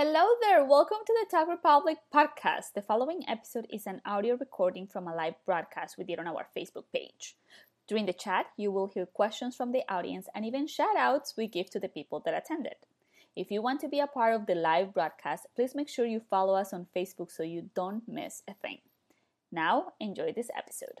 Hello there, welcome to the Tog Republic podcast. The following episode is an audio recording from a live broadcast we did on our Facebook page. During the chat, you will hear questions from the audience and even shout outs we give to the people that attended. If you want to be a part of the live broadcast, please make sure you follow us on Facebook so you don't miss a thing. Now, enjoy this episode.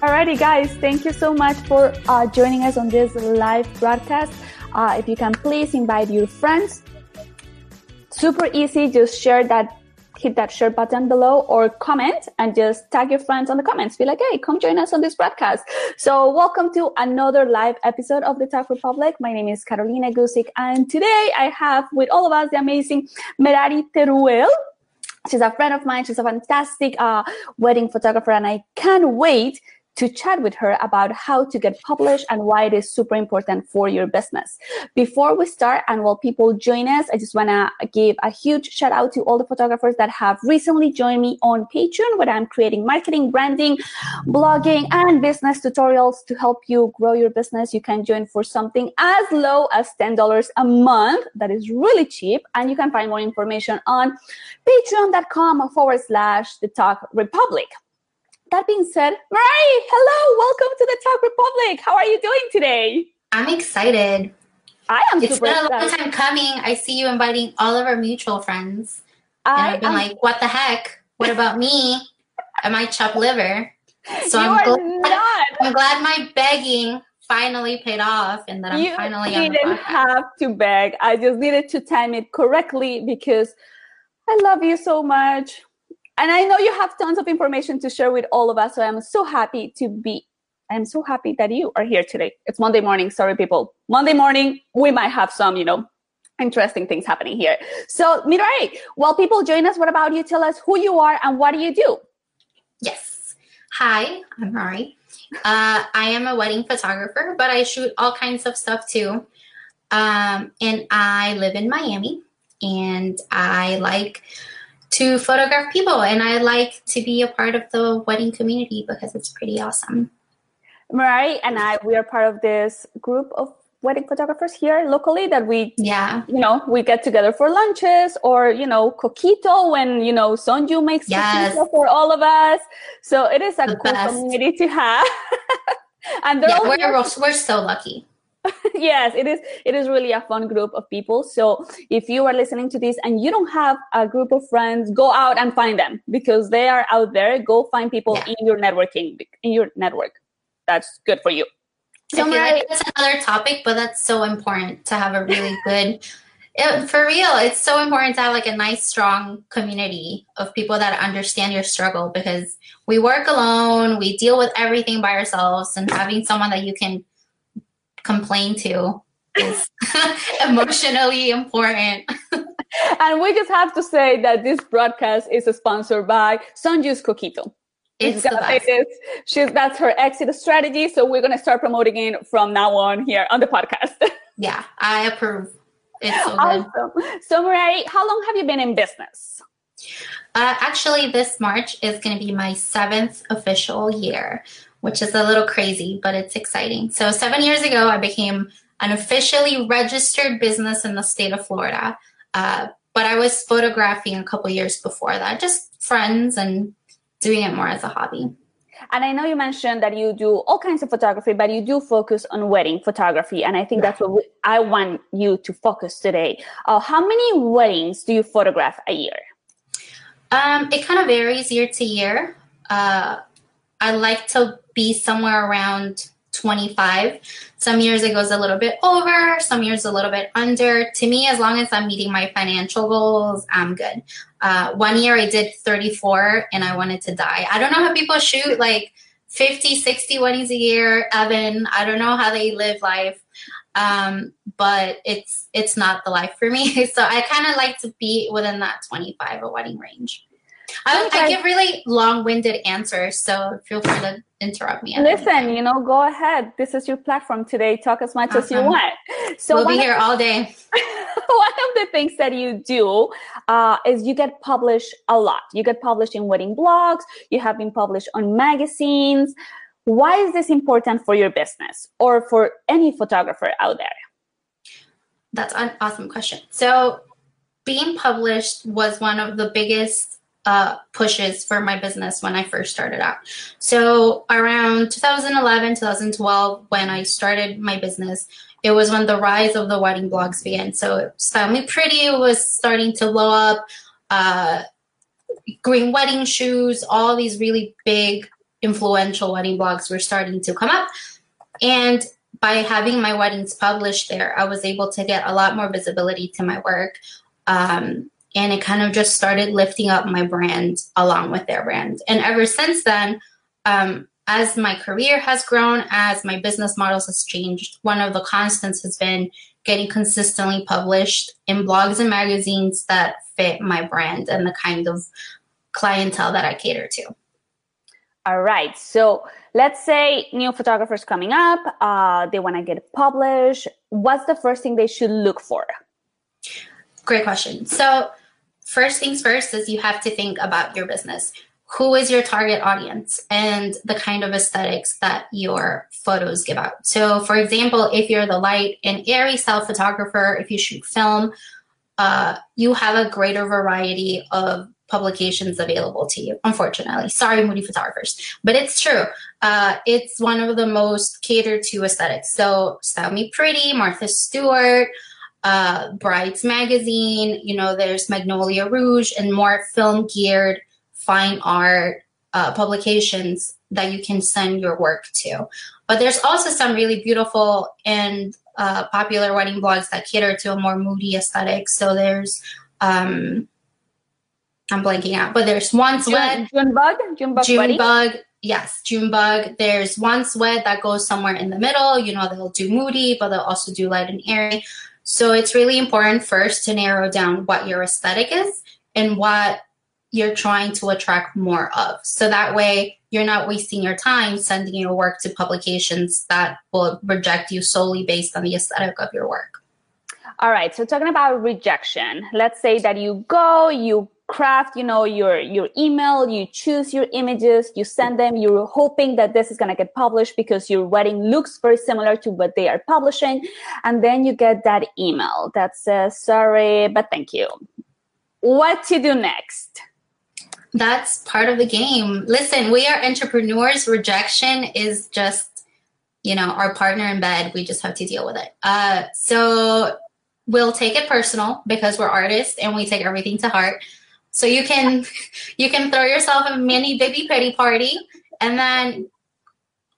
Alrighty, guys, thank you so much for uh, joining us on this live broadcast. Uh, if you can please invite your friends. Super easy, just share that, hit that share button below or comment and just tag your friends on the comments. Be like, hey, come join us on this broadcast. So welcome to another live episode of the Tog Republic. My name is Carolina Guzik and today I have with all of us the amazing Merari Teruel. She's a friend of mine. She's a fantastic uh, wedding photographer and I can't wait to chat with her about how to get published and why it is super important for your business. Before we start and while people join us, I just want to give a huge shout out to all the photographers that have recently joined me on Patreon, where I'm creating marketing, branding, blogging, and business tutorials to help you grow your business. You can join for something as low as $10 a month. That is really cheap. And you can find more information on patreon.com forward slash the tog republic that being said, Marie, hello, welcome to the Tog Republic. How are you doing today? I'm excited. I am. It's been a long time coming. I see you inviting all of our mutual friends, I and I've been am... like, "What the heck? What about me? Am I chopped liver?" So you I'm glad, not. I'm glad my begging finally paid off, and that I'm you finally. You didn't have to beg. I just needed to time it correctly because I love you so much and I know you have tons of information to share with all of us. So I'm so happy to be. I'm so happy that you are here today. It's Monday morning. Sorry, people. Monday morning, we might have some, you know, interesting things happening here. So, Merari, while people join us, what about you? Tell us who you are and what do you do? Yes. Hi, I'm Mari. Uh, I am a wedding photographer, but I shoot all kinds of stuff too. Um, and I live in Miami, and I like to photograph people and I like to be a part of the wedding community because it's pretty awesome. Merari and I, we are part of this group of wedding photographers here locally that we, yeah, you know, we get together for lunches or, you know, coquito when, you know, Sonju makes yes. coquito for all of us. So it is a the cool best. community to have. and yeah, we're, we're so lucky. yes it is it is really a fun group of people. So if you are listening to this and you don't have a group of friends go out and find them because they are out there. Go find people yeah. in your networking in your network. That's good for you. So I feel my, like that's another topic but that's so important to have a really good it, for real it's so important to have like a nice strong community of people that understand your struggle because we work alone we deal with everything by ourselves and having someone that you can complain to is emotionally important. and we just have to say that this broadcast is sponsored by Sonju's Coquito. It's the best. She's, that's her exit strategy. So we're going to start promoting it from now on here on the podcast. yeah, I approve. It's so awesome. good. So, Marie, how long have you been in business? Uh, actually, this March is going to be my seventh official year which is a little crazy, but it's exciting. So, seven years ago, I became an officially registered business in the state of Florida. Uh, but I was photographing a couple years before that, just friends and doing it more as a hobby. And I know you mentioned that you do all kinds of photography, but you do focus on wedding photography. And I think that's what we, I want you to focus today. Uh, how many weddings do you photograph a year? Um, it kind of varies year to year. Uh, I like to be somewhere around 25. Some years it goes a little bit over, some years a little bit under. To me, as long as I'm meeting my financial goals, I'm good. Uh, one year I did 34 and I wanted to die. I don't know how people shoot like 50, 60 weddings a year. Evan, I don't know how they live life. Um, but it's it's not the life for me. So I kind of like to be within that 25 a wedding range. I, I give really long-winded answers, so feel free to interrupt me. Listen, you know, go ahead. This is your platform today. Talk as much awesome. as you want. So we'll be here all day. one of the things that you do uh, is you get published a lot. You get published in wedding blogs. You have been published on magazines. Why is this important for your business or for any photographer out there? That's an awesome question. So, being published was one of the biggest uh, pushes for my business when I first started out. So around 2011, 2012, when I started my business, it was when the rise of the wedding blogs began. So Style Me Pretty was starting to blow up. Uh, green wedding shoes, all these really big, influential wedding blogs were starting to come up. And by having my weddings published there, I was able to get a lot more visibility to my work. Um, and it kind of just started lifting up my brand along with their brand. And ever since then, um, as my career has grown, as my business models has changed, one of the constants has been getting consistently published in blogs and magazines that fit my brand and the kind of clientele that I cater to. All right. So let's say new photographers coming up, uh, they want to get published. What's the first thing they should look for? Great question. So first things first is you have to think about your business. Who is your target audience and the kind of aesthetics that your photos give out? So, for example, if you're the light and airy style photographer, if you shoot film, uh, you have a greater variety of publications available to you, unfortunately. Sorry, moody photographers, but it's true. Uh, it's one of the most catered to aesthetics. So, Style Me Pretty, Martha Stewart, uh, Brides Magazine, you know, there's Magnolia Rouge and more film geared fine art uh, publications that you can send your work to. But there's also some really beautiful and uh, popular wedding blogs that cater to a more moody aesthetic. So there's, um, I'm blanking out, but there's Once June, Wed. Junebug? Junebug. Junebug. Yes, Junebug. There's Once Wed that goes somewhere in the middle. You know, they'll do moody, but they'll also do light and airy. So it's really important first to narrow down what your aesthetic is and what you're trying to attract more of. So that way you're not wasting your time sending your work to publications that will reject you solely based on the aesthetic of your work. All right. So talking about rejection, let's say that you go, you craft you know your your email you choose your images you send them you're hoping that this is going to get published because your wedding looks very similar to what they are publishing. And then you get that email that says sorry but thank you. What to do next? That's part of the game. Listen we are entrepreneurs. Rejection is just you know our partner in bed. We just have to deal with it. Uh, so we'll take it personal because we're artists and we take everything to heart so you can you can throw yourself a mini baby pretty party and then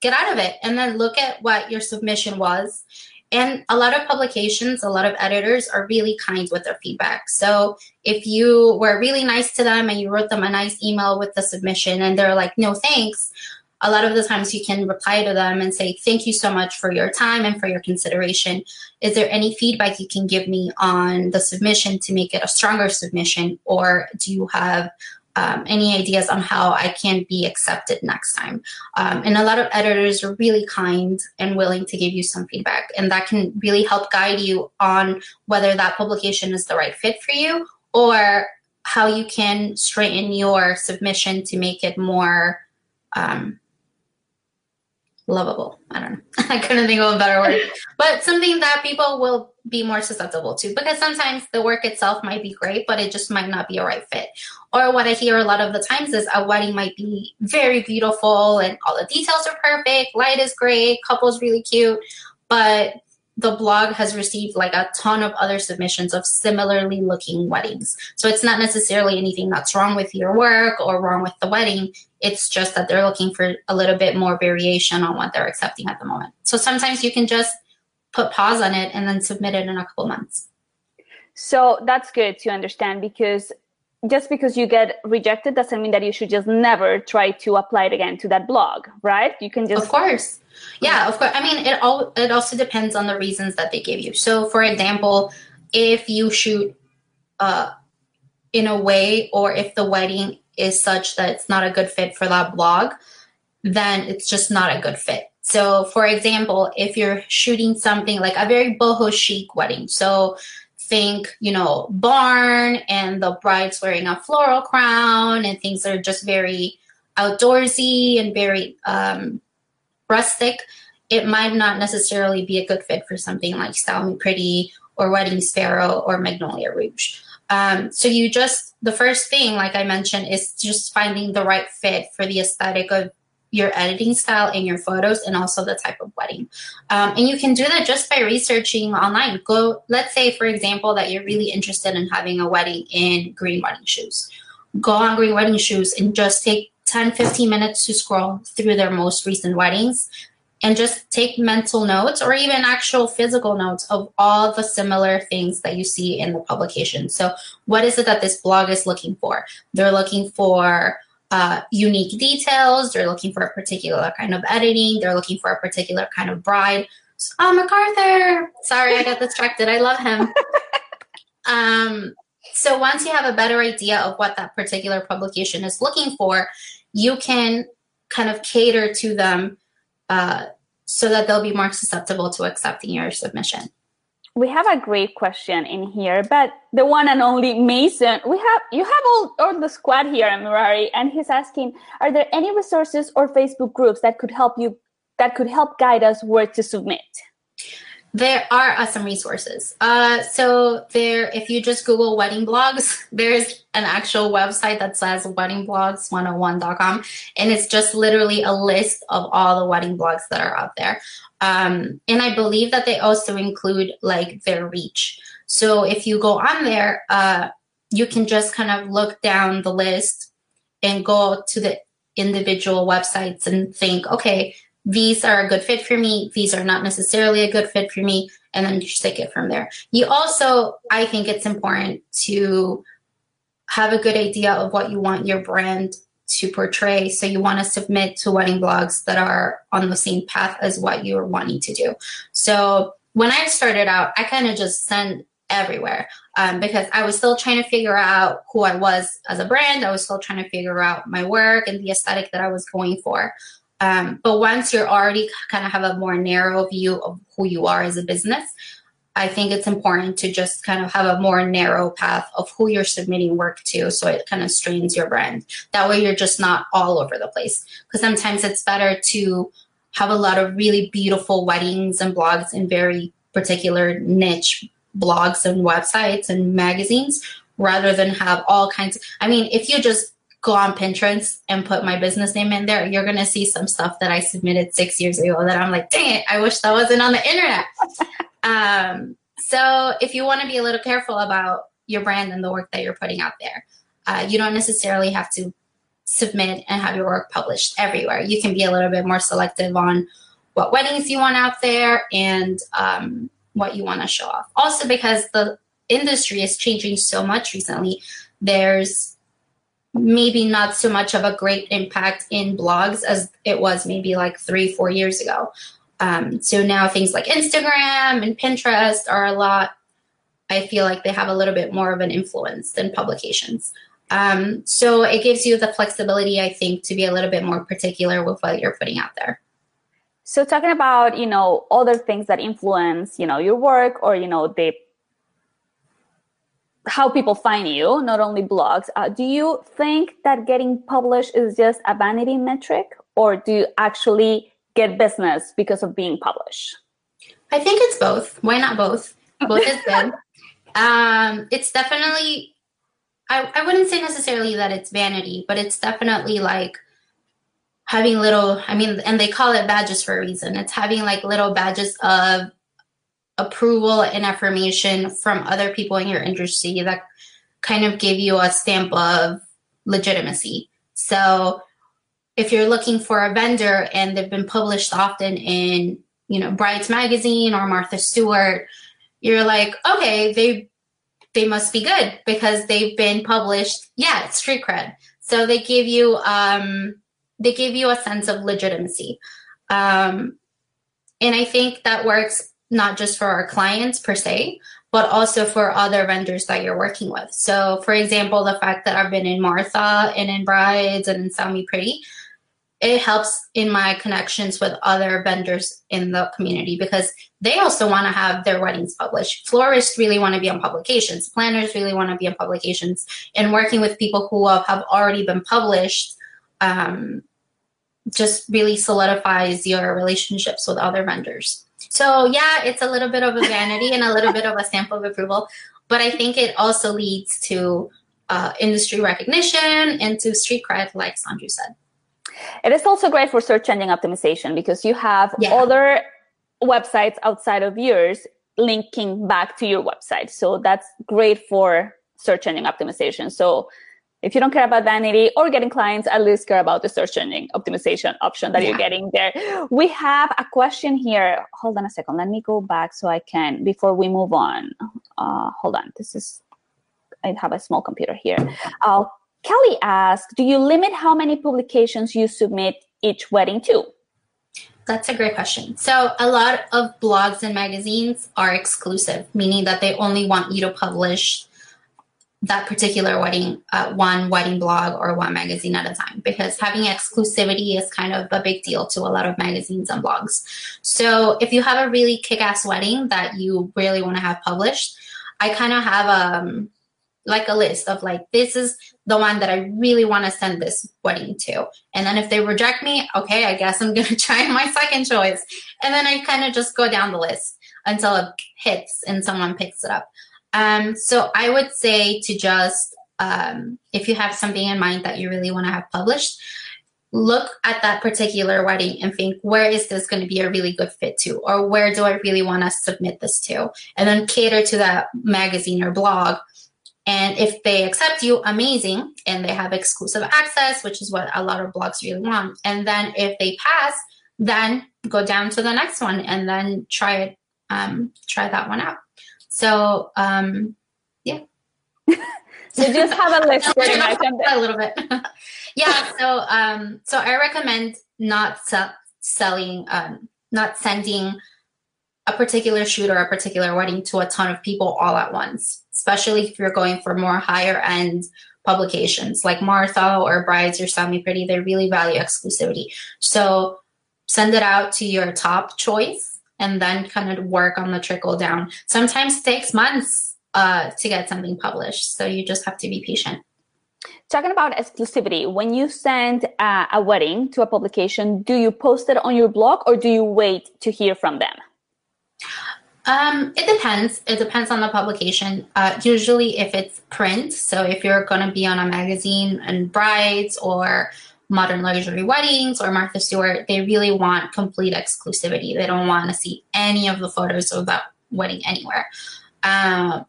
get out of it and then look at what your submission was. And a lot of publications, a lot of editors are really kind with their feedback. So if you were really nice to them and you wrote them a nice email with the submission and they're like, no thanks, a lot of the times you can reply to them and say, Thank you so much for your time and for your consideration. Is there any feedback you can give me on the submission to make it a stronger submission? Or do you have um, any ideas on how I can be accepted next time? Um, and a lot of editors are really kind and willing to give you some feedback. And that can really help guide you on whether that publication is the right fit for you or how you can straighten your submission to make it more um, lovable. I don't know. I couldn't think of a better word. But something that people will be more susceptible to because sometimes the work itself might be great, but it just might not be a right fit. Or what I hear a lot of the times is a wedding might be very beautiful and all the details are perfect, light is great, couple's really cute, but the blog has received like a ton of other submissions of similarly looking weddings. So it's not necessarily anything that's wrong with your work or wrong with the wedding. It's just that they're looking for a little bit more variation on what they're accepting at the moment. So sometimes you can just put pause on it and then submit it in a couple months. So that's good to understand because just because you get rejected doesn't mean that you should just never try to apply it again to that blog, right? You can just Of course. Yeah, of course. I mean, it all it also depends on the reasons that they give you. So, for example, if you shoot uh in a way or if the wedding is such that it's not a good fit for that blog, then it's just not a good fit. So, for example, if you're shooting something like a very boho chic wedding, so think, you know, barn and the bride's wearing a floral crown and things are just very outdoorsy and very um, rustic, it might not necessarily be a good fit for something like Style Me Pretty or Wedding Sparrow or Magnolia Rouge. Um, so you just the first thing, like I mentioned, is just finding the right fit for the aesthetic of your editing style and your photos and also the type of wedding. Um, and you can do that just by researching online. Go, let's say, for example, that you're really interested in having a wedding in green wedding shoes. Go on green wedding shoes and just take 10, 15 minutes to scroll through their most recent weddings and just take mental notes or even actual physical notes of all the similar things that you see in the publication. So, what is it that this blog is looking for? They're looking for uh, unique details. They're looking for a particular kind of editing. They're looking for a particular kind of bride. Oh, MacArthur. Sorry, I got distracted. I love him. um, so once you have a better idea of what that particular publication is looking for, you can kind of cater to them uh, so that they'll be more susceptible to accepting your submission we have a great question in here, but the one and only Mason, we have you have all, the squad here, Merari, and he's asking, are there any resources or Facebook groups that could help you that could help guide us where to submit? There are uh, some resources. Uh, so there, if you just Google wedding blogs, there's an actual website that says weddingblogs101.com, and it's just literally a list of all the wedding blogs that are out there. Um, and I believe that they also include like their reach. So if you go on there, uh, you can just kind of look down the list and go to the individual websites and think, okay, these are a good fit for me. These are not necessarily a good fit for me. And then just take it from there. You also, I think it's important to have a good idea of what you want your brand to portray. So you want to submit to wedding blogs that are on the same path as what you're wanting to do. So when I started out, I kind of just sent everywhere um, because I was still trying to figure out who I was as a brand. I was still trying to figure out my work and the aesthetic that I was going for. Um, but once you're already kind of have a more narrow view of who you are as a business, I think it's important to just kind of have a more narrow path of who you're submitting work to so it kind of strains your brand. That way you're just not all over the place. Because sometimes it's better to have a lot of really beautiful weddings and blogs in very particular niche blogs and websites and magazines rather than have all kinds of, I mean, if you just go on Pinterest and put my business name in there, you're going to see some stuff that I submitted six years ago that I'm like, dang it, I wish that wasn't on the internet. um, so if you want to be a little careful about your brand and the work that you're putting out there, uh, you don't necessarily have to submit and have your work published everywhere. You can be a little bit more selective on what weddings you want out there and um, what you want to show off. Also, because the industry is changing so much recently, there's maybe not so much of a great impact in blogs as it was maybe like three, four years ago. Um, so now things like Instagram and Pinterest are a lot, I feel like they have a little bit more of an influence than publications. Um, so it gives you the flexibility, I think, to be a little bit more particular with what you're putting out there. So talking about, you know, other things that influence, you know, your work or, you know, the how people find you, not only blogs. Uh, do you think that getting published is just a vanity metric, or do you actually get business because of being published? I think it's both. Why not both? Both is good. Um, it's definitely, I, I wouldn't say necessarily that it's vanity, but it's definitely like having little, I mean, and they call it badges for a reason. It's having like little badges of approval and affirmation from other people in your industry that kind of give you a stamp of legitimacy. So if you're looking for a vendor and they've been published often in, you know, Brides Magazine or Martha Stewart, you're like, okay, they they must be good because they've been published. Yeah, it's street cred. So they give you um, they give you a sense of legitimacy, um, and I think that works not just for our clients per se, but also for other vendors that you're working with. So, for example, the fact that I've been in Martha and in Brides and in Style Me Pretty, it helps in my connections with other vendors in the community because they also want to have their weddings published. Florists really want to be on publications, planners really want to be on publications, and working with people who have, have already been published um, just really solidifies your relationships with other vendors. So, yeah, it's a little bit of a vanity and a little bit of a stamp of approval, but I think it also leads to uh, industry recognition and to street cred, like Sandra said. It is also great for search engine optimization because you have yeah. other websites outside of yours linking back to your website. So that's great for search engine optimization. So if you don't care about vanity or getting clients, at least care about the search engine optimization option that yeah. you're getting there. We have a question here. Hold on a second. Let me go back so I can, before we move on. Uh, hold on. This is, I have a small computer here. Uh, Kelly asked, do you limit how many publications you submit each wedding to? That's a great question. So, a lot of blogs and magazines are exclusive, meaning that they only want you to publish that particular wedding, uh, one wedding blog or one magazine at a time, because having exclusivity is kind of a big deal to a lot of magazines and blogs. So, if you have a really kick ass wedding that you really want to have published, I kind of have um, like a list of like this is the one that I really want to send this wedding to. And then if they reject me, okay, I guess I'm gonna try my second choice. And then I kind of just go down the list until it hits and someone picks it up. Um, so I would say to just um, if you have something in mind that you really want to have published, look at that particular wedding and think where is this going to be a really good fit to or where do i really want to submit this to and then cater to that magazine or blog and if they accept you, amazing. And they have exclusive access, which is what a lot of blogs really want. And then if they pass, then go down to the next one and then try it, um, try that one out. So, um, yeah. so just have a list a little bit. yeah. So, um, so I recommend not selling, um, not sending a particular shoot or a particular wedding to a ton of people all at once, especially if you're going for more higher end publications like Martha or Brides or Style Pretty. They really value exclusivity. So send it out to your top choice and then kind of work on the trickle down. Sometimes it takes months uh, to get something published. So you just have to be patient. Talking about exclusivity, when you send uh, a wedding to a publication, do you post it on your blog or do you wait to hear from them? Um, it depends. It depends on the publication. Uh, usually, if it's print, so if you're going to be on a magazine and brides or modern luxury weddings or Martha Stewart, they really want complete exclusivity. They don't want to see any of the photos of that wedding anywhere. Uh,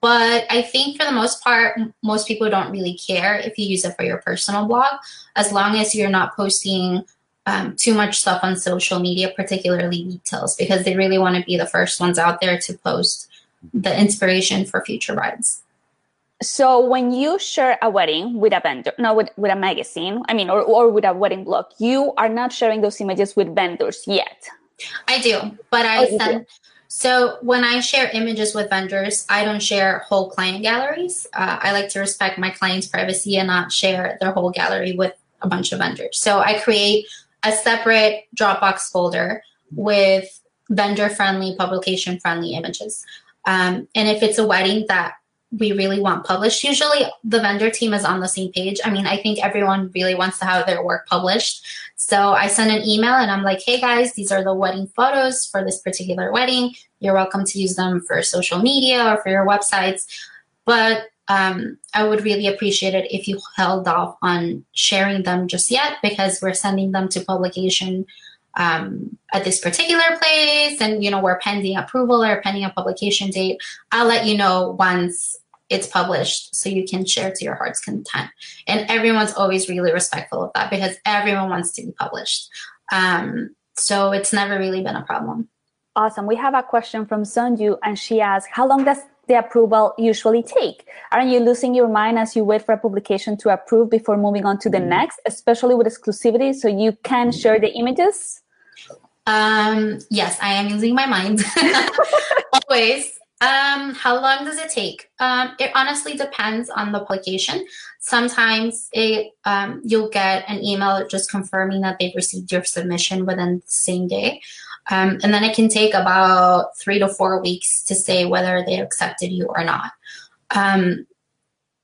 but I think for the most part, most people don't really care if you use it for your personal blog, as long as you're not posting um, too much stuff on social media, particularly details, because they really want to be the first ones out there to post the inspiration for future brides. So when you share a wedding with a vendor, no, with, with a magazine, I mean, or, or with a wedding blog, you are not sharing those images with vendors yet. I do, but I oh, send. So when I share images with vendors, I don't share whole client galleries. Uh, I like to respect my client's privacy and not share their whole gallery with a bunch of vendors. So I create a separate Dropbox folder with vendor friendly, publication friendly images. Um, and if it's a wedding that we really want published. Usually the vendor team is on the same page. I mean, I think everyone really wants to have their work published. So I send an email and I'm like, hey guys, these are the wedding photos for this particular wedding. You're welcome to use them for social media or for your websites. But um, I would really appreciate it if you held off on sharing them just yet because we're sending them to publication um, at this particular place and you know we're pending approval or pending a publication date i'll let you know once it's published so you can share to your heart's content and everyone's always really respectful of that because everyone wants to be published um, so it's never really been a problem awesome we have a question from sunju and she asks how long does the approval usually take? Aren't you losing your mind as you wait for a publication to approve before moving on to the mm. next, especially with exclusivity so you can share the images? Um, yes, I am using my mind. Always. Um, how long does it take? Um, it honestly depends on the publication. Sometimes it um, you'll get an email just confirming that they've received your submission within the same day. Um, and then it can take about three to four weeks to say whether they accepted you or not. Um,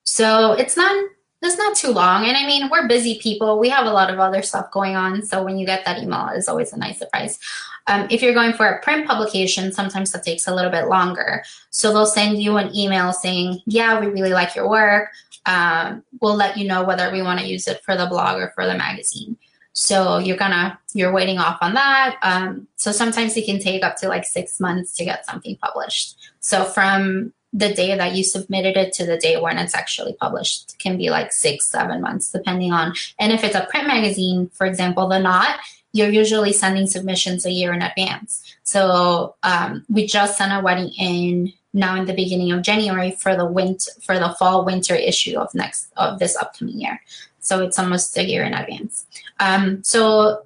so it's not it's not too long. And I mean, we're busy people. We have a lot of other stuff going on. So when you get that email, it's always a nice surprise. Um, if you're going for a print publication, sometimes that takes a little bit longer. So they'll send you an email saying, "Yeah, we really like your work. Um, we'll let you know whether we want to use it for the blog or for the magazine." So you're gonna you're waiting off on that. Um, so sometimes it can take up to like six months to get something published. So from the day that you submitted it to the day when it's actually published it can be like six seven months depending on and if it's a print magazine for example the knot you're usually sending submissions a year in advance so um, we just sent a wedding in now in the beginning of january for the winter for the fall winter issue of next of this upcoming year so it's almost a year in advance. Um, so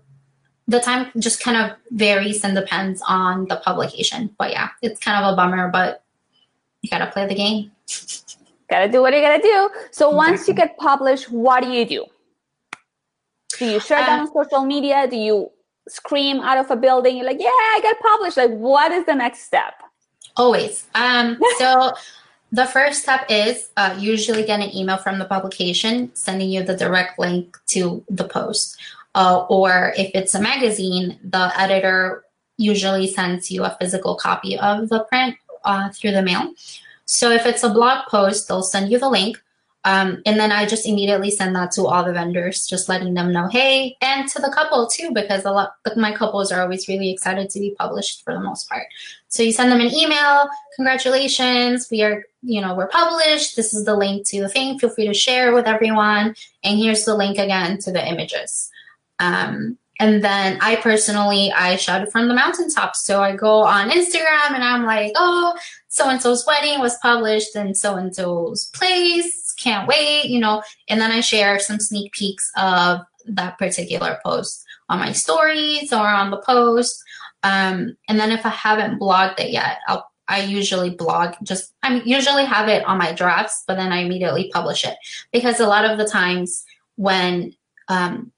the time just kind of varies and depends on the publication. But yeah, it's kind of a bummer, but you gotta play the game. Gotta do what you gotta do. So once you get published, what do you do? Do you share that uh, on social media? Do you scream out of a building? You're like, yeah, I got published. Like, what is the next step? Always. Um, so the first step is uh, usually get an email from the publication sending you the direct link to the post. Uh, or if it's a magazine, the editor usually sends you a physical copy of the print uh, through the mail. So if it's a blog post, they'll send you the link. Um, and then I just immediately send that to all the vendors, just letting them know, hey, and to the couple too, because a lot my couples are always really excited to be published for the most part. So you send them an email, congratulations, we are, you know, we're published. This is the link to the thing. Feel free to share with everyone. And here's the link again to the images. Um, and then I personally, I shout it from the mountaintops. So I go on Instagram and I'm like, oh, so and so's wedding was published in so and so's place can't wait, you know. And then I share some sneak peeks of that particular post on my stories or on the post. Um, and then if I haven't blogged it yet, I'll I usually blog just I usually have it on my drafts, but then I immediately publish it because a lot of the times when um,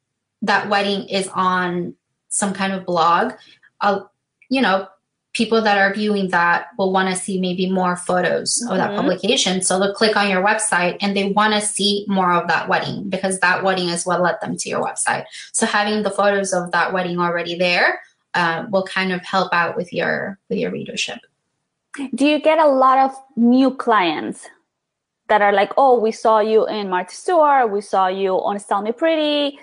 that wedding is on some kind of blog, I'll you know people that are viewing that will want to see maybe more photos mm-hmm. of that mm-hmm. publication. So they'll click on your website and they want to see more of that wedding because that wedding is what led them to your website. So having the photos of that wedding already there uh, will kind of help out with your with your readership. Do you get a lot of new clients that are like, "Oh, we saw you in Martha Stewart, we saw you on Style Me Pretty"?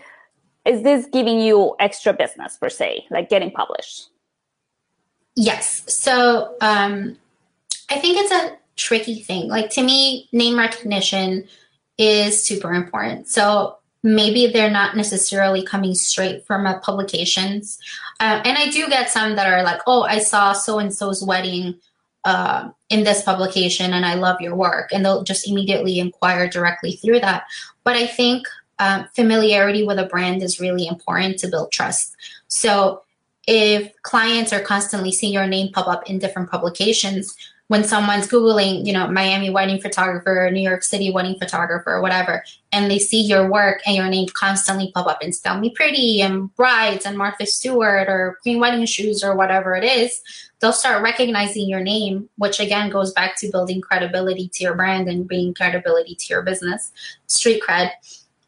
Is this giving you extra business per se, like getting published? Yes. So um, I think it's a tricky thing. Like to me, name recognition is super important. So maybe they're not necessarily coming straight from a publications. Uh, and I do get some that are like, oh, I saw so and so's wedding uh, in this publication and I love your work. And they'll just immediately inquire directly through that. But I think um, familiarity with a brand is really important to build trust. So if clients are constantly seeing your name pop up in different publications, when someone's Googling, you know, Miami wedding photographer, New York City wedding photographer, or whatever, and they see your work and your name constantly pop up in Style Me Pretty and Brides and Martha Stewart or Green Wedding Shoes or whatever it is, they'll start recognizing your name, which again goes back to building credibility to your brand and bringing credibility to your business, street cred.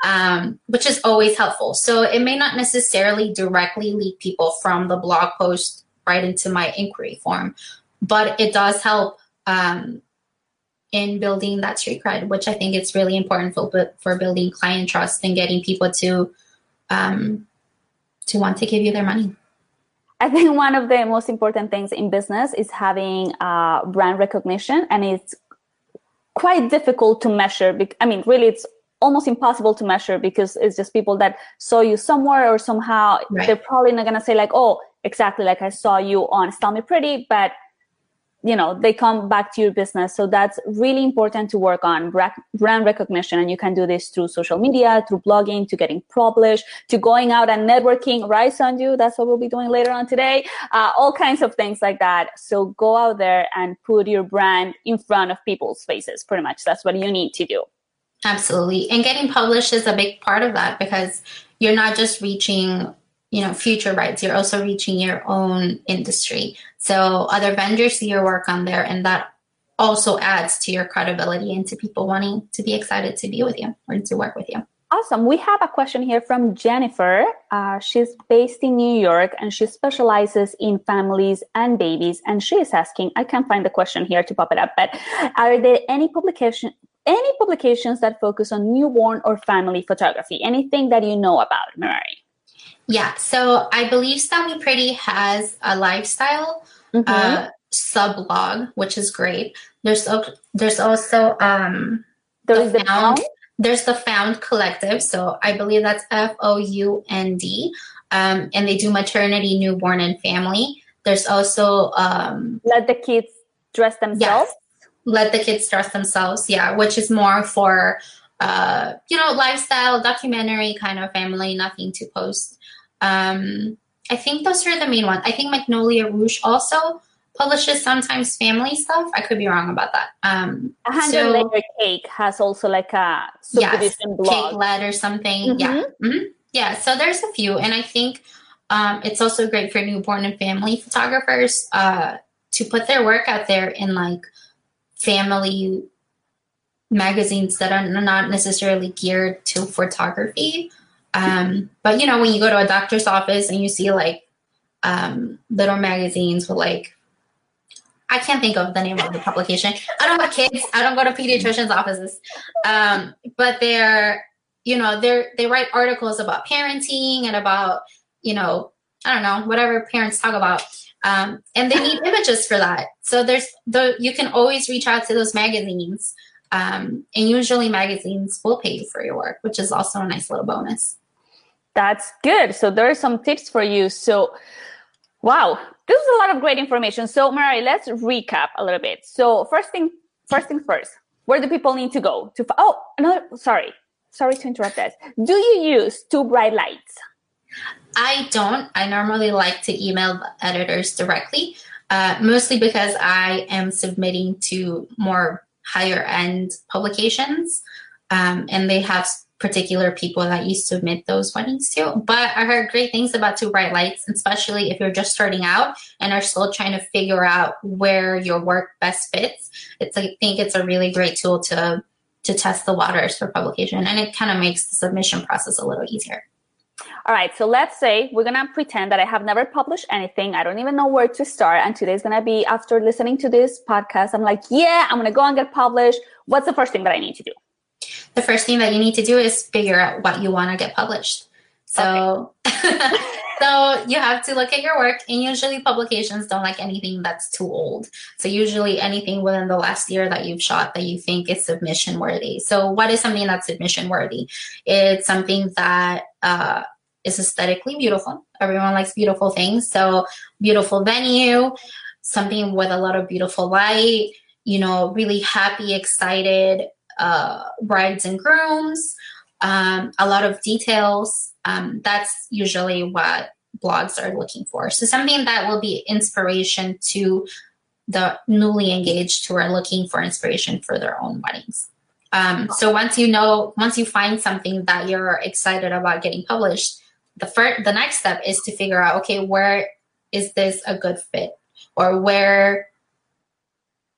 Um, which is always helpful. So it may not necessarily directly lead people from the blog post right into my inquiry form, but it does help um, in building that street cred, which I think it's really important for for building client trust and getting people to um, to want to give you their money. I think one of the most important things in business is having uh, brand recognition, and it's quite difficult to measure. I mean, really, it's almost impossible to measure because it's just people that saw you somewhere or somehow. Right. They're probably not gonna say like, "Oh, exactly like I saw you on Style Me Pretty," but you know they come back to your business. So that's really important to work on brand recognition and you can do this through social media through blogging to getting published to going out and networking right sanju? That's what we'll be doing later on today. Uh, all kinds of things like that. So go out there and put your brand in front of people's faces pretty much. That's what you need to do absolutely and getting published is a big part of that because you're not just reaching you know future rights you're also reaching your own industry so other vendors see your work on there and that also adds to your credibility and to people wanting to be excited to be with you or to work with you Awesome. We have a question here from Jennifer. Uh, she's based in New York and she specializes in families and babies. And she is asking, I can't find the question here to pop it up, but are there any publication, any publications that focus on newborn or family photography? Anything that you know about, Mary? Yeah, so I believe Style Pretty has a lifestyle mm-hmm. uh, sub blog, which is great. There's there's also um, there's the, found, there's the Found Collective. So I believe that's F O U N D, um, and they do maternity, newborn, and family. There's also um, let the kids dress themselves. Yes, let the kids dress themselves. Yeah, which is more for uh, you know lifestyle documentary kind of family, nothing to post. Um, I think those are the main ones. I think Magnolia Rouge also publishes sometimes family stuff. I could be wrong about that. Um, a hundred so, layer cake has also like a subdivision yes, blog, cake led or something. Mm-hmm. Yeah, mm-hmm. yeah. So there's a few, and I think um, it's also great for newborn and family photographers uh, to put their work out there in like family magazines that are not necessarily geared to photography. Um, but you know, when you go to a doctor's office and you see like um, little magazines with like, I can't think of the name of the publication. I don't have kids. I don't go to pediatricians' offices. Um, but they're, you know, they're they write articles about parenting and about, you know, I don't know, whatever parents talk about. Um, and they need images for that. So there's the you can always reach out to those magazines. Um, and usually magazines will pay you for your work, which is also a nice little bonus. That's good. So there are some tips for you. So, wow, this is a lot of great information. So, Mary, let's recap a little bit. So, first thing, first thing first, where do people need to go to? Oh, another. Sorry, sorry to interrupt us. Do you use Two Bright Lights? I don't. I normally like to email editors directly, uh, mostly because I am submitting to more higher end publications, um, and they have particular people that you submit those weddings to. But I heard great things about Two Bright Lights, especially if you're just starting out and are still trying to figure out where your work best fits. It's I think it's a really great tool to to test the waters for publication and it kind of makes the submission process a little easier. All right, so let's say we're gonna pretend that I have never published anything. I don't even know where to start. And today's gonna be after listening to this podcast. I'm like, yeah, I'm gonna go and get published. What's the first thing that I need to do? the first thing that you need to do is figure out what you want to get published. So, okay. so you have to look at your work, and usually publications don't like anything that's too old. So usually anything within the last year that you've shot that you think is submission worthy. So what is something that's submission worthy? It's something that uh, is aesthetically beautiful. Everyone likes beautiful things. So beautiful venue, something with a lot of beautiful light. You know, really happy, excited, uh, brides and grooms, um, a lot of details. Um, that's usually what blogs are looking for. So something that will be inspiration to the newly engaged who are looking for inspiration for their own weddings. Um, so once you know, once you find something that you're excited about getting published, the first, the next step is to figure out, okay, where is this a good fit, or where,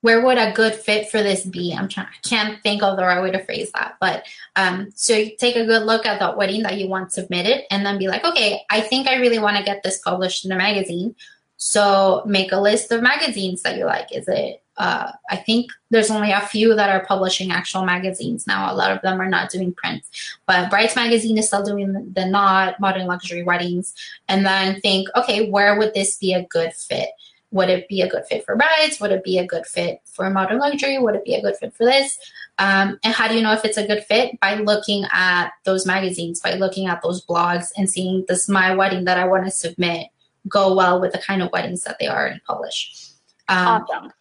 where would a good fit for this be? I'm trying, I can't think of the right way to phrase that, but um, so you take a good look at the wedding that you want submitted, and then be like, okay, I think I really want to get this published in a magazine. So make a list of magazines that you like. Is it uh, I think there's only a few that are publishing actual magazines now. A lot of them are not doing print, but Brides Magazine is still doing the not modern luxury weddings. And then think, okay, where would this be a good fit? Would it be a good fit for brides? Would it be a good fit for modern luxury? Would it be a good fit for this? Um, and how do you know if it's a good fit? By looking at those magazines, by looking at those blogs and seeing this my wedding that I want to submit go well with the kind of weddings that they already publish. Um, awesome.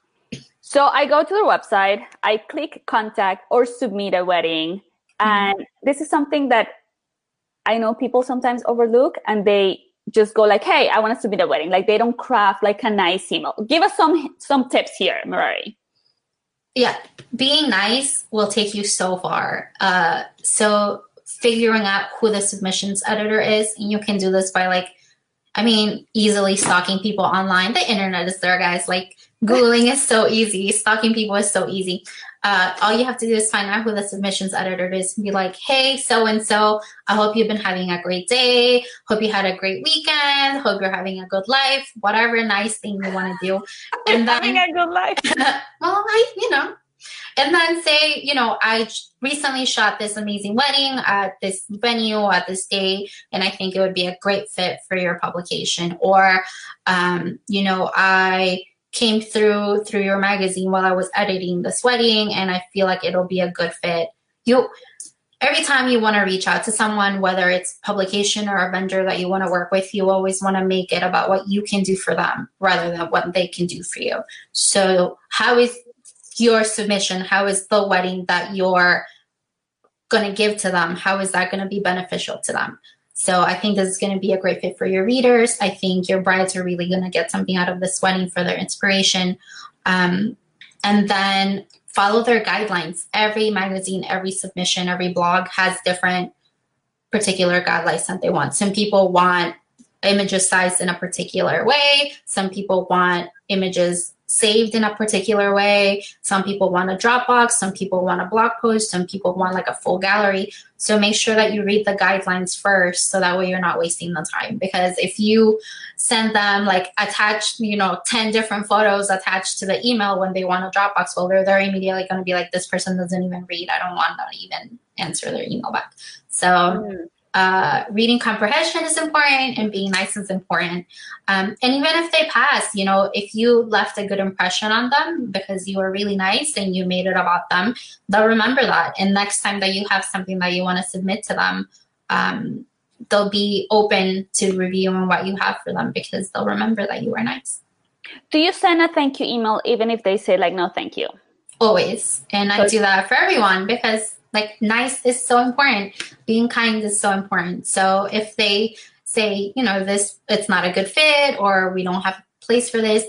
So I go to their website, I click contact or submit a wedding. Mm-hmm. And this is something that I know people sometimes overlook and they just go like, hey, I want to submit a wedding. Like they don't craft like a nice email. Give us some some tips here, Merari. Yeah, being nice will take you so far. Uh, so figuring out who the submissions editor is, and you can do this by like, I mean, easily stalking people online. The internet is there, guys. Like Googling is so easy. Stalking people is so easy. Uh, all you have to do is find out who the submissions editor is and be like, hey, so and so, I hope you've been having a great day. Hope you had a great weekend. Hope you're having a good life. Whatever nice thing you want to do. And then, having a good life. well, I, you know, and then say, you know, I recently shot this amazing wedding at this venue at this day, and I think it would be a great fit for your publication. Or, um, you know, I came through through your magazine while I was editing this wedding, and I feel like it'll be a good fit. You every time you want to reach out to someone, whether it's publication or a vendor that you want to work with, you always want to make it about what you can do for them rather than what they can do for you. So, how is your submission? How is the wedding that you're going to give to them? How is that going to be beneficial to them? So I think this is going to be a great fit for your readers. I think your brides are really going to get something out of this wedding for their inspiration. Um, and then follow their guidelines. Every magazine, every submission, every blog has different particular guidelines that they want. Some people want images sized in a particular way. Some people want images saved in a particular way. Some people want a Dropbox, some people want a blog post, some people want like a full gallery. So make sure that you read the guidelines first so that way you're not wasting the time. Because if you send them like attached, you know, 10 different photos attached to the email when they want a Dropbox folder, they're immediately going to be like, this person doesn't even read. I don't want them to even answer their email back. So, mm uh, reading comprehension is important and being nice is important. Um, and even if they pass, you know, if you left a good impression on them because you were really nice and you made it about them, they'll remember that. And next time that you have something that you want to submit to them, um, they'll be open to reviewing what you have for them because they'll remember that you were nice. Do you send a thank you email even if they say like no thank you? Always. And I do that for everyone because like nice is so important. Being kind is so important. So if they say, you know, this it's not a good fit or we don't have a place for this,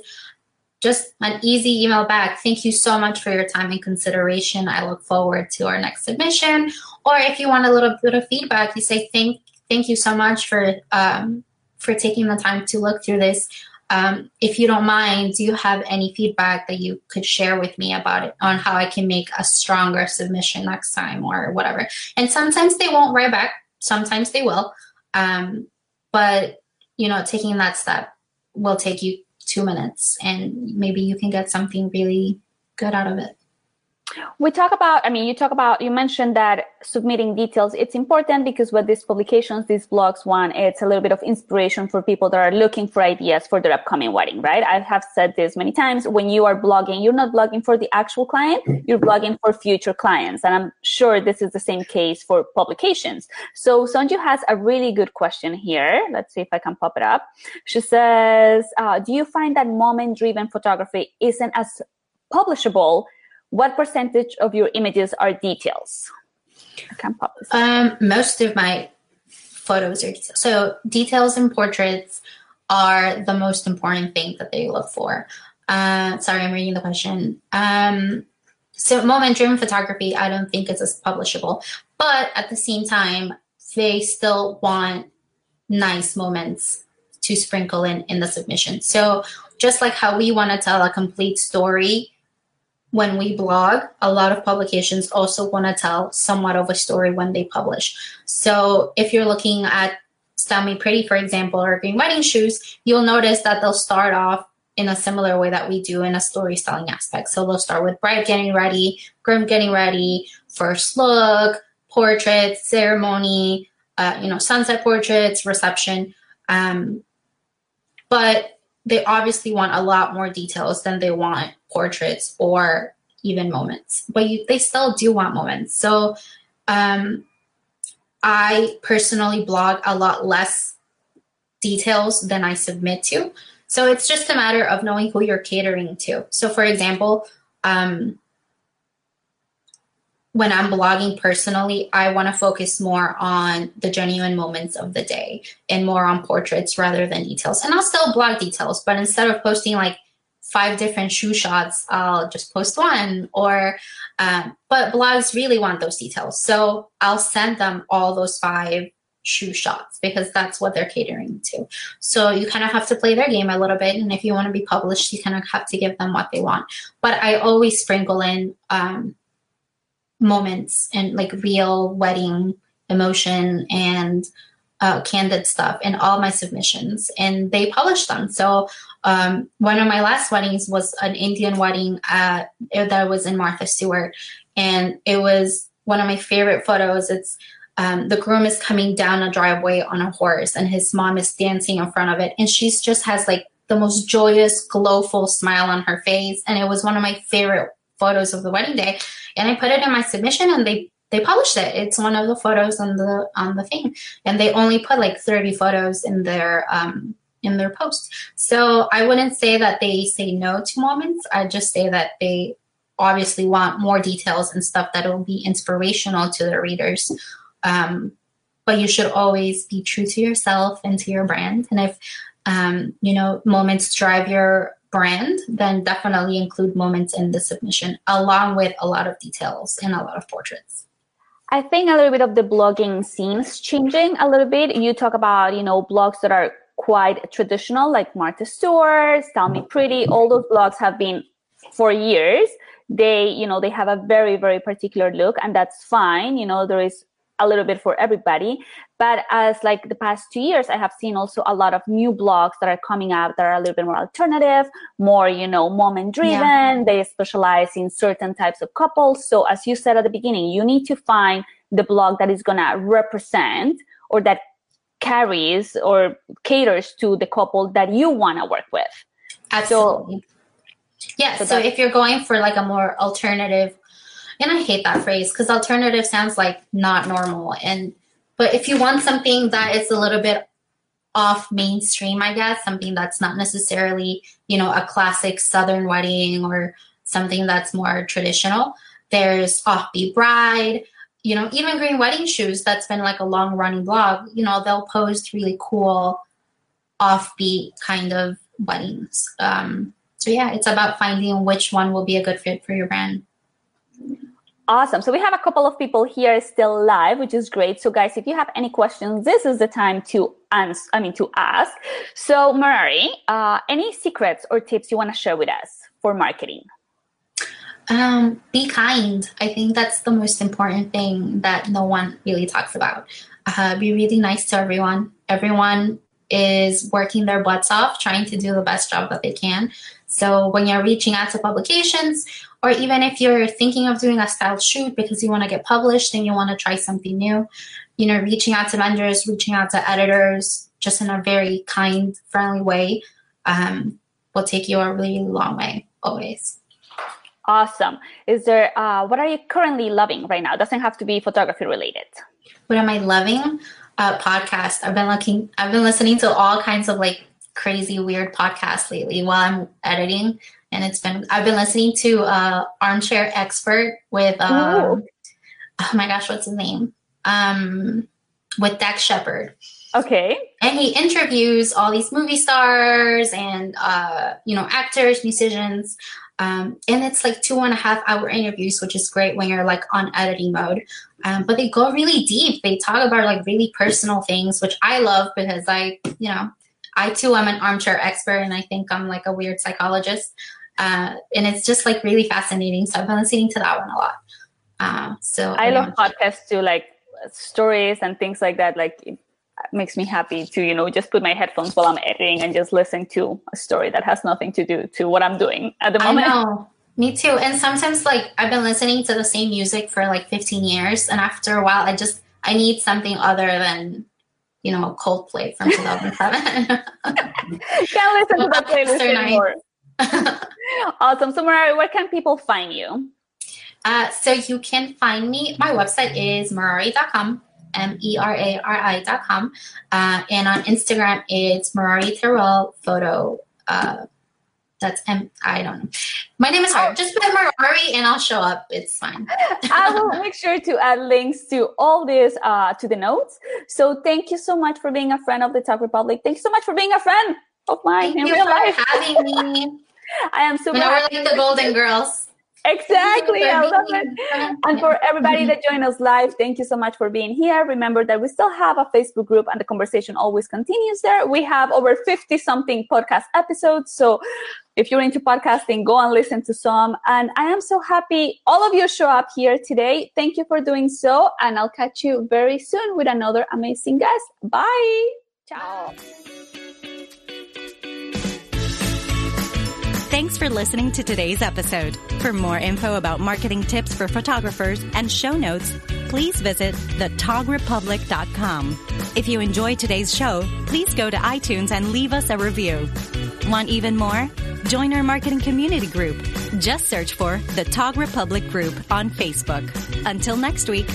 just an easy email back. Thank you so much for your time and consideration. I look forward to our next submission. Or if you want a little bit of feedback, you say thank thank you so much for um, for taking the time to look through this. Um, if you don't mind, do you have any feedback that you could share with me about it on how I can make a stronger submission next time or whatever? And sometimes they won't write back, sometimes they will. Um, but, you know, taking that step will take you two minutes and maybe you can get something really good out of it we talk about i mean you talk about you mentioned that submitting details it's important because with these publications these blogs one it's a little bit of inspiration for people that are looking for ideas for their upcoming wedding right? I have said this many times when you are blogging you're not blogging for the actual client you're blogging for future clients. And i'm sure this is the same case for publications. So sonju has a really good question here. Let's see if i can pop it up. She says uh, do you find that moment driven photography isn't as publishable what percentage of your images are details? I can pop this. Um, most of my photos are details. So details and portraits are the most important thing that they look for. Uh, sorry, I'm reading the question. Um, so moment driven photography, I don't think it's as publishable, but at the same time, they still want nice moments to sprinkle in in the submission. So just like how we want to tell a complete story when we blog, a lot of publications also want to tell somewhat of a story when they publish. So if you're looking at Me Pretty, for example, or Green Wedding Shoes, you'll notice that they'll start off in a similar way that we do in a storytelling aspect. So they'll start with bride getting ready, groom getting ready, first look, portraits, ceremony, uh, you know, sunset portraits, reception. Um, but they obviously want a lot more details than they want portraits or even moments. But you, they still do want moments. So um, I personally blog a lot less details than I submit to. So it's just a matter of knowing who you're catering to. So, for example, um, when I'm blogging personally, I want to focus more on the genuine moments of the day and more on portraits rather than details. And I'll still blog details, but instead of posting like five different shoe shots, I'll just post one. Or, um, but blogs really want those details. So I'll send them all those five shoe shots because that's what they're catering to. So you kind of have to play their game a little bit. And if you want to be published, you kind of have to give them what they want. But I always sprinkle in um, moments and like real wedding emotion and uh, candid stuff in all my submissions and they publish them. So um, one of my last weddings was an Indian wedding uh, that was in Martha Stewart. And it was one of my favorite photos. It's um, the groom is coming down a driveway on a horse and his mom is dancing in front of it and she just has like the most joyous glowful smile on her face and it was one of my favorite photos of the wedding day and i put it in my submission and they they published it. It's one of the photos on the on the thing. And they only put like 30 photos in their um in their post. So i wouldn't say that they say no to moments. I just say that they obviously want more details and stuff that will be inspirational to their readers. Um, but you should always be true to yourself and to your brand. And if, um, you know, moments drive your brand, then definitely include moments in the submission along with a lot of details and a lot of portraits. I think a little bit of the blogging scenes changing a little bit. You talk about, you know, blogs that are quite traditional, like Martha Stewart, Style Me Pretty. All those blogs have been for years. They, you know, they have a very, very particular look, and that's fine. You know, there is a little bit for everybody. But as like the past two years i have seen also a lot of new blogs that are coming out that are a little bit more alternative more you know moment driven yeah. they specialize in certain types of couples. So as you said at the beginning you need to find the blog that is going to represent or that carries or caters to the couple that you want to work with. Absolutely. So, yeah so, so if you're going for like a more alternative and I hate that phrase because alternative sounds like not normal. And but if you want something that is a little bit off mainstream, I guess, something that's not necessarily, you know, a classic Southern wedding or something that's more traditional, there's Offbeat Bride, you know, even Green Wedding Shoes, that's been like a long running blog, you know, they'll post really cool, offbeat kind of weddings. Um, so yeah, it's about finding which one will be a good fit for your brand. Awesome. So we have a couple of people here still live, which is great. So guys, if you have any questions, this is the time to answer, I mean, to ask. So Merari, uh, any secrets or tips you want to share with us for marketing? Um, be kind. I think that's the most important thing that no one really talks about. Uh, be really nice to everyone. Everyone is working their butts off, trying to do the best job that they can. So when you're reaching out to publications or even if you're thinking of doing a style shoot because you want to get published and you want to try something new, you know, reaching out to vendors, reaching out to editors, just in a very kind, friendly way, um, will take you a really long way always. Awesome. Is there, uh, what are you currently loving right now? Doesn't have to be photography related. What am I loving? Uh, podcast. I've been looking, I've been listening to all kinds of like crazy, weird podcasts lately while I'm editing and it's been I've been listening to uh, Armchair Expert with uh, oh my gosh, what's his name? Um, with Dax Shepard. Okay. And he interviews all these movie stars and uh, you know actors, musicians. Um, and it's like two and a half hour interviews, which is great when you're like on editing mode. Um, but they go really deep. They talk about like really personal things, which I love because I, you know, I too am an armchair expert and I think I'm like a weird psychologist. Uh, and it's just like really fascinating. So I've been listening to that one a lot. Uh, so I love podcasts too, like stories and things like that. Like it makes me happy to, you know, just put my headphones while I'm editing and just listen to a story that has nothing to do to what I'm doing at the moment. I know. Me too. And sometimes like I've been listening to the same music for like 15 years and after a while I just I need something other than you know Coldplay from 2007. Can't listen to that playlist anymore. awesome. So where can people find you? Uh, so you can find me. My website is merari.com, M E R A R I.com. Uh, and on Instagram, it's Merari Teruel Photo. Uh, that's M. I don't know. My name is hard. Just put Merari and I'll show up. It's fine. I will make sure to add links to all this uh, to the notes. So thank you so much for being a friend of the Tog Republic. Thank you so much for being a friend of mine Thank in you real for life. having me. I am super. Know, we're like the Golden Girls. Exactly. I love it. And for everybody that joined us live, thank you so much for being here. Remember that we still have a Facebook group and the conversation always continues there. We have over 50 something podcast episodes. So if you're into podcasting, go and listen to some. And I am so happy all of you show up here today. Thank you for doing so. And I'll catch you very soon with another amazing guest. Bye. Ciao. Thanks for listening to today's episode. For more info about marketing tips for photographers and show notes, please visit thetogrepublic.com. If you enjoyed today's show, please go to iTunes and leave us a review. Want even more? Join our marketing community group. Just search for the Tog Republic Group on Facebook. Until next week.